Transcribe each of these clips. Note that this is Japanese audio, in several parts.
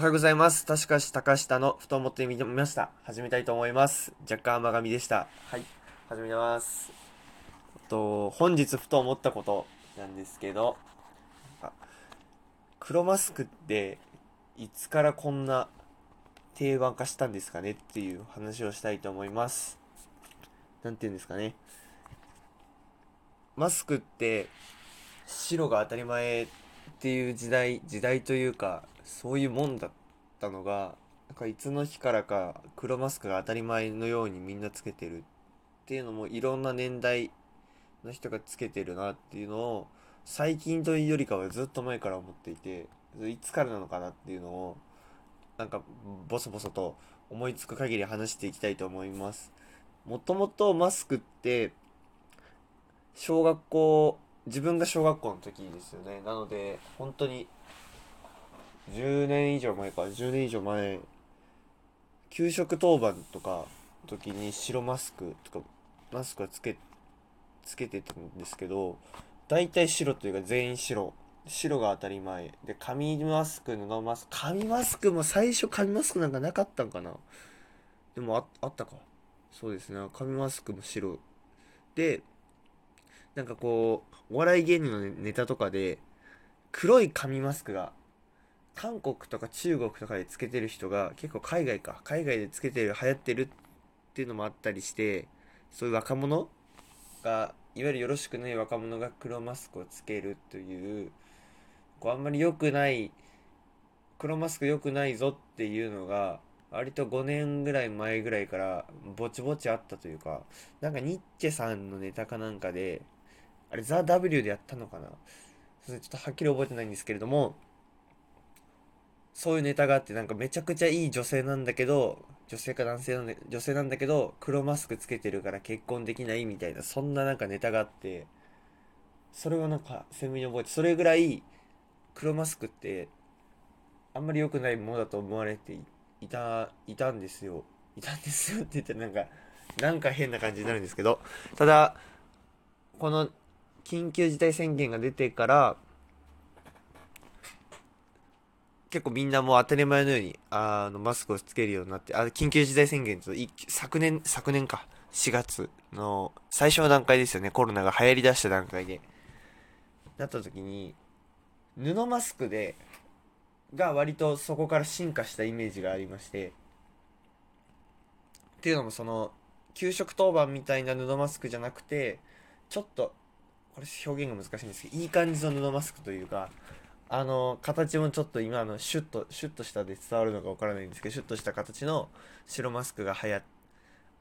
おはようございます。確かし高下のふと思ってみました。始めたいと思います。若干甘噛みでした。はい。始めます。と、本日ふと思ったことなんですけど、あ黒マスクっていつからこんな定番化したんですかねっていう話をしたいと思います。なんて言うんですかね。マスクって白が当たり前っていう時代時代というかそういうもんだったのがなんかいつの日からか黒マスクが当たり前のようにみんなつけてるっていうのもいろんな年代の人がつけてるなっていうのを最近というよりかはずっと前から思っていていつからなのかなっていうのをなんかボソボソと思いつく限り話していきたいと思います。もともとマスクって小学校自分が小学校の時ですよね。なので本当に10年以上前か。10年以上前。給食当番とか時に白マスクとかマスクはつけつけてたんですけど大体白というか全員白。白が当たり前。で紙マスク布マスク。紙マスクも最初紙マスクなんかなかったんかな。でもああったか。そうですね。紙マスクも白。でなんかこうお笑い芸人のネタとかで黒い紙マスクが韓国とか中国とかでつけてる人が結構海外か。海外でつけてる流行ってるっていうのもあったりしてそういう若者がいわゆるよろしくない若者が黒マスクをつけるというこうあんまり良くない黒マスク良くないぞっていうのが割と5年ぐらい前ぐらいからぼちぼちあったというかなんかニッチェさんのネタかなんかであれザ・ W でやったのかな。ちょっとはっきり覚えてないんですけれどもそういうネタがあってなんかめちゃくちゃいい女性なんだけど女性か男性なんで女性なんだけど黒マスクつけてるから結婚できないみたいなそんななんかネタがあってそれをなんか鮮明に覚えてそれぐらい黒マスクってあんまり良くないものだと思われていたいたんですよ。いたんですよって言ったらなんかなんか変な感じになるんですけどただこの緊急事態宣言が出てから結構みんなもう当たり前のようにあのマスクをつけるようになってあ緊急事態宣言と昨年昨年か。4月の最初の段階ですよね。コロナが流行りだした段階で。なった時に布マスクでが割とそこから進化したイメージがありまして。っていうのもその給食当番みたいな布マスクじゃなくてちょっとこれ表現が難しいんですけどいい感じの布マスクというかあの形もちょっと今のシュッとシュッとしたで伝わるのかわからないんですけどシュッとした形の白マスクが流行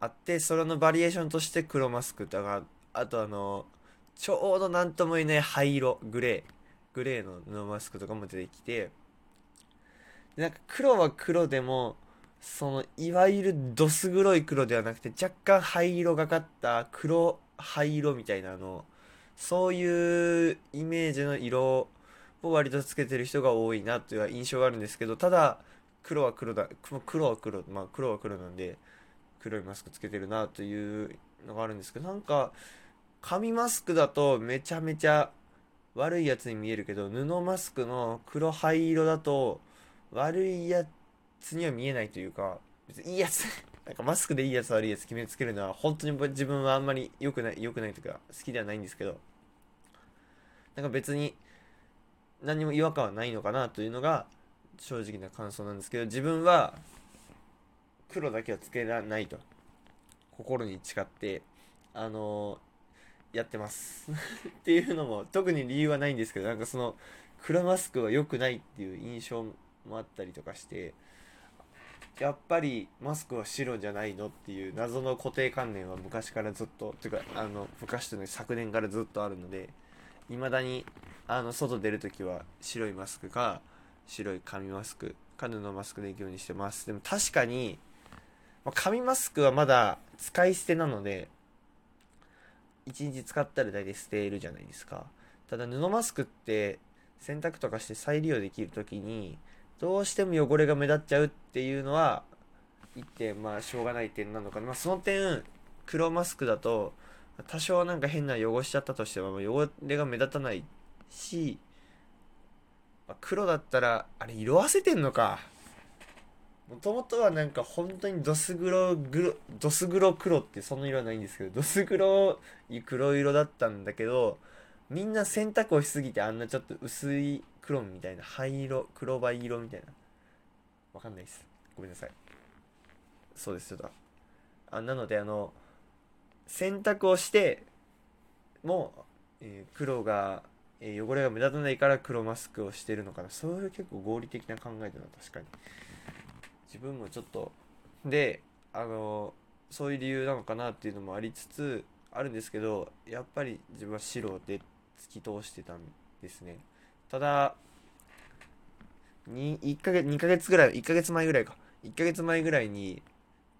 あってそれのバリエーションとして黒マスクとかあとあのちょうど何とも言えない灰色グレーグレーの布マスクとかも出てきてなんか黒は黒でもそのいわゆるどす黒い黒ではなくて若干灰色がかった黒灰色みたいなあのそういうイメージの色を割とつけてる人が多いなという印象があるんですけどただ黒は黒だ黒は黒まあ黒は黒なんで黒いマスクつけてるなというのがあるんですけどなんか紙マスクだとめちゃめちゃ悪いやつに見えるけど布マスクの黒灰色だと悪いやつには見えないというか別にいいやつ なんかマスクでいいやつ悪いやつ決めつけるのは本当に自分はあんまり良くない良くないというか好きではないんですけどなんか別に何も違和感はないのかなというのが正直な感想なんですけど自分は黒だけはつけらないと。心に誓ってあのやってます。っていうのも特に理由はないんですけどなんかその黒マスクは良くないっていう印象もあったりとかしてやっぱりマスクは白じゃないのっていう謎の固定観念は昔からずっとてかあの昔というの昨年からずっとあるので未だにあの外出るときは白いマスクか白い紙マスクか布マスクで行くようにしてます。でも確かに、ま、紙マスクはまだ使い捨てなので1日使ったら大体捨てるじゃないですか。ただ布マスクって洗濯とかして再利用できる時にどうしても汚れが目立っちゃうっていうのは一点まあしょうがない点なのかな、まあ、その点黒マスクだと多少なんか変な汚しちゃったとしても汚れが目立たないし、まあ、黒だったらあれ色あせてんのか。もともとはなんか本当にドス黒黒ドス黒黒ってその色はないんですけどドス黒い黒色だったんだけどみんな洗濯をしすぎてあんなちょっと薄い黒みたいな灰色黒灰色みたいな。わかんないです。ごめんなさい。そうですちょっと。あなのであの洗濯をしても、えー黒が、えー汚れが目立たないから黒マスクをしてるのかな。そういう結構合理的な考えだな確かに。自分もちょっとであのそういう理由なのかなっていうのもありつつあるんですけどやっぱり自分は白で突き通してたんですね。ただに1ヶ月2ヶ月ぐらい1ヶ月前ぐらいか。1ヶ月前ぐらいに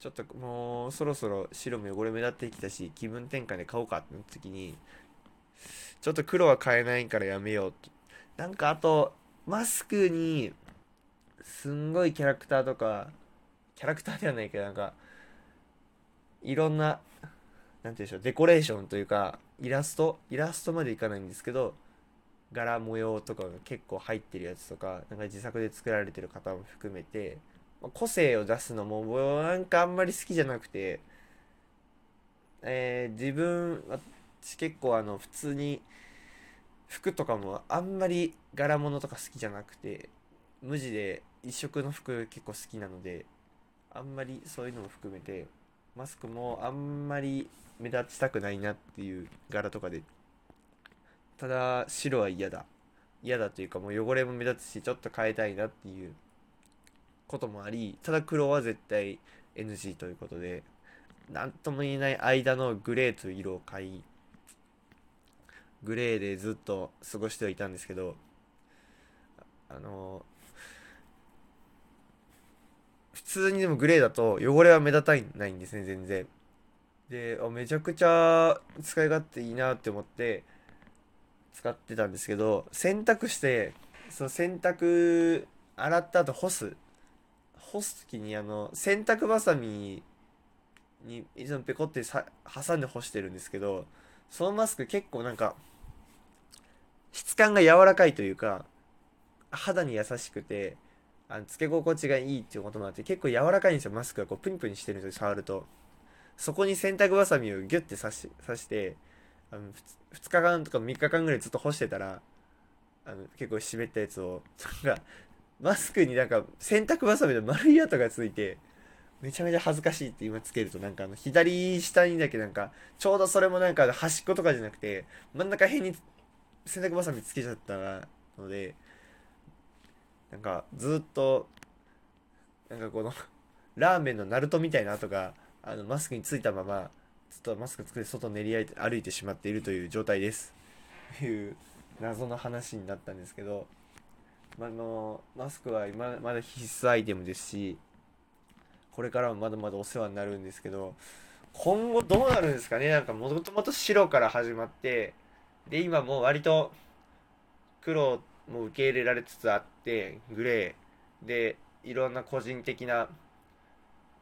ちょっともうそろそろ白も汚れ目立ってきたし気分転換で買おうかってなった時にちょっと黒は買えないからやめようとなんかあとマスクにすんごいキャラクターとかキャラクターではないけどなんかいろんななんて言うんでしょうデコレーションというかイラストイラストまでいかないんですけど柄模様とかが結構入ってるやつとかなんか自作で作られてる方も含めて個性を出すのもなんかあんまり好きじゃなくて、えー自分私結構あの普通に服とかもあんまり柄物とか好きじゃなくて無地で一色の服結構好きなのであんまりそういうのも含めてマスクもあんまり目立ちたくないなっていう柄とかでただ白は嫌だ。嫌だというかもう汚れも目立つしちょっと変えたいなっていうこともありただ黒は絶対 NG ということで何とも言えない間のグレーという色を買いグレーでずっと過ごしてはいたんですけどあの普通にでもグレーだと汚れは目立たないんですね全然。であめちゃくちゃ使い勝手いいなって思って使ってたんですけど洗濯してその洗濯洗った後干す干す時にあの洗濯バサミにいつもペコってさ挟んで干してるんですけどそのマスク結構なんか質感が柔らかいというか肌に優しくてあのつけ心地がいいっていうこともあって結構柔らかいんですよマスクがこうプニプニしてるんですよ触ると。そこに洗濯バサミをギュッて刺し刺してあの 2, 日間とか3日間ぐらいずっと干してたらあの結構湿ったやつをなんかマスクになんか洗濯バサミの丸い跡がついてめちゃめちゃ恥ずかしいって今つけるとなんかあの左下にだけなんかちょうどそれもなんか端っことかじゃなくて真ん中辺に洗濯バサミつけちゃったのでなんかずっとなんかこのラーメンのナルトみたいな跡があのマスクについたままずっとマスクつけて外練り歩いて歩いてしまっているという状態です。という謎の話になったんですけど、あのマスクは今まだ必須アイテムですしこれからもまだまだお世話になるんですけど今後どうなるんですかね？なんかもともと白から始まってで今もう割と黒も受け入れられつつあってグレー。でいろんな個人的な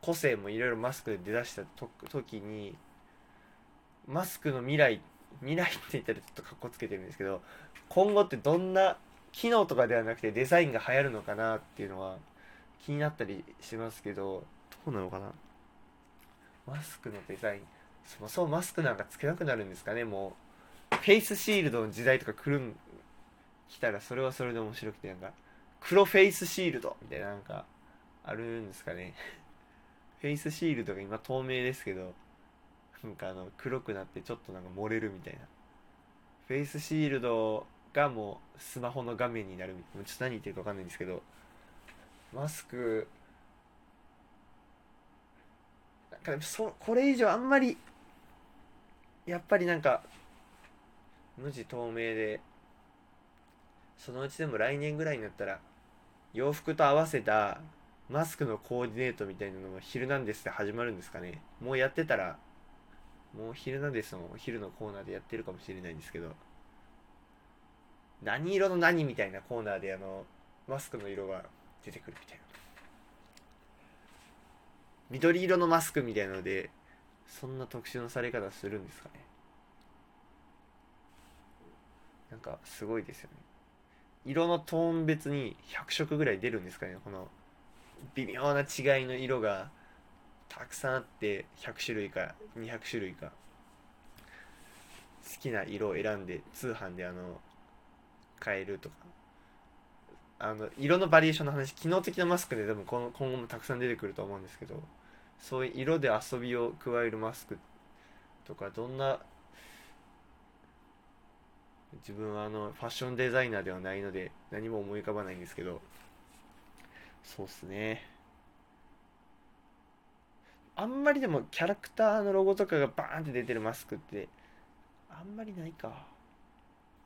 個性もいろいろマスクで出だした時にマスクの未来未来って言ったらちょっとかっこつけてるんですけど今後ってどんな機能とかではなくてデザインが流行るのかなっていうのは気になったりしますけどどうなのかな？マスクのデザイン。そもそもマスクなんかつけなくなるんですかねもう。フェイスシールドの時代とか来るん来たらそれはそれで面白くてなんか黒フェイスシールドみたいななんかあるんですかね。フェイスシールドが今透明ですけどなんかあの黒くなってちょっとなんか漏れるみたいな。フェイスシールドがもうスマホの画面になるみたいなちょっと何言ってるか分かんないんですけどマスクなんかそこれ以上あんまりやっぱりなんか無地透明でそのうちでも来年ぐらいになったら洋服と合わせたマスクのコーディネートみたいなのが「ヒルナンデス」で始まるんですかね。もうやってたらもう「ヒルナンデス」のお昼のコーナーでやってるかもしれないんですけど。何色の何みたいなコーナーであのマスクの色が出てくるみたいな。緑色のマスクみたいなのでそんな特殊なされ方するんですかね。なんかすごいですよね。色のトーン別に100色ぐらい出るんですかね。この微妙な違いの色がたくさんあって100種類か200種類か。好きな色を選んで通販であの買えるとか。あの色のバリエーションの話機能的なマスクで多分この今後もたくさん出てくると思うんですけどそういう色で遊びを加えるマスクとかどんな自分はあのファッションデザイナーではないので何も思い浮かばないんですけどそうっすね。あんまりでもキャラクターのロゴとかがバーンって出てるマスクってあんまりないか。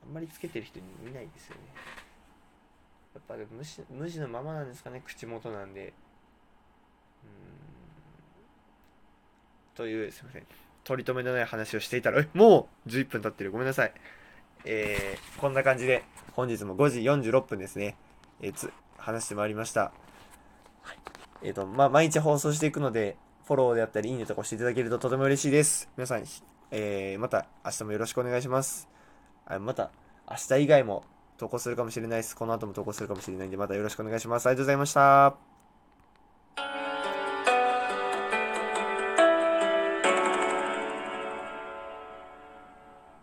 あんまりつけてる人に見ないですよね。やっぱ無視無地のままなんですかね口元なんで。うん。というすいません。取り留めのない話をしていたらえ もう11分経ってる。ごめんなさい。えー、こんな感じで本日も5時46分ですね、えー、つ話してまいりました、はい、えっ、ー、とまあ毎日放送していくのでフォローであったりいいねとか押していただけるととても嬉しいです。皆さん、えー、また明日もよろしくお願いしますあまた明日以外も投稿するかもしれないです。この後も投稿するかもしれないんでまたよろしくお願いします。ありがとうございました。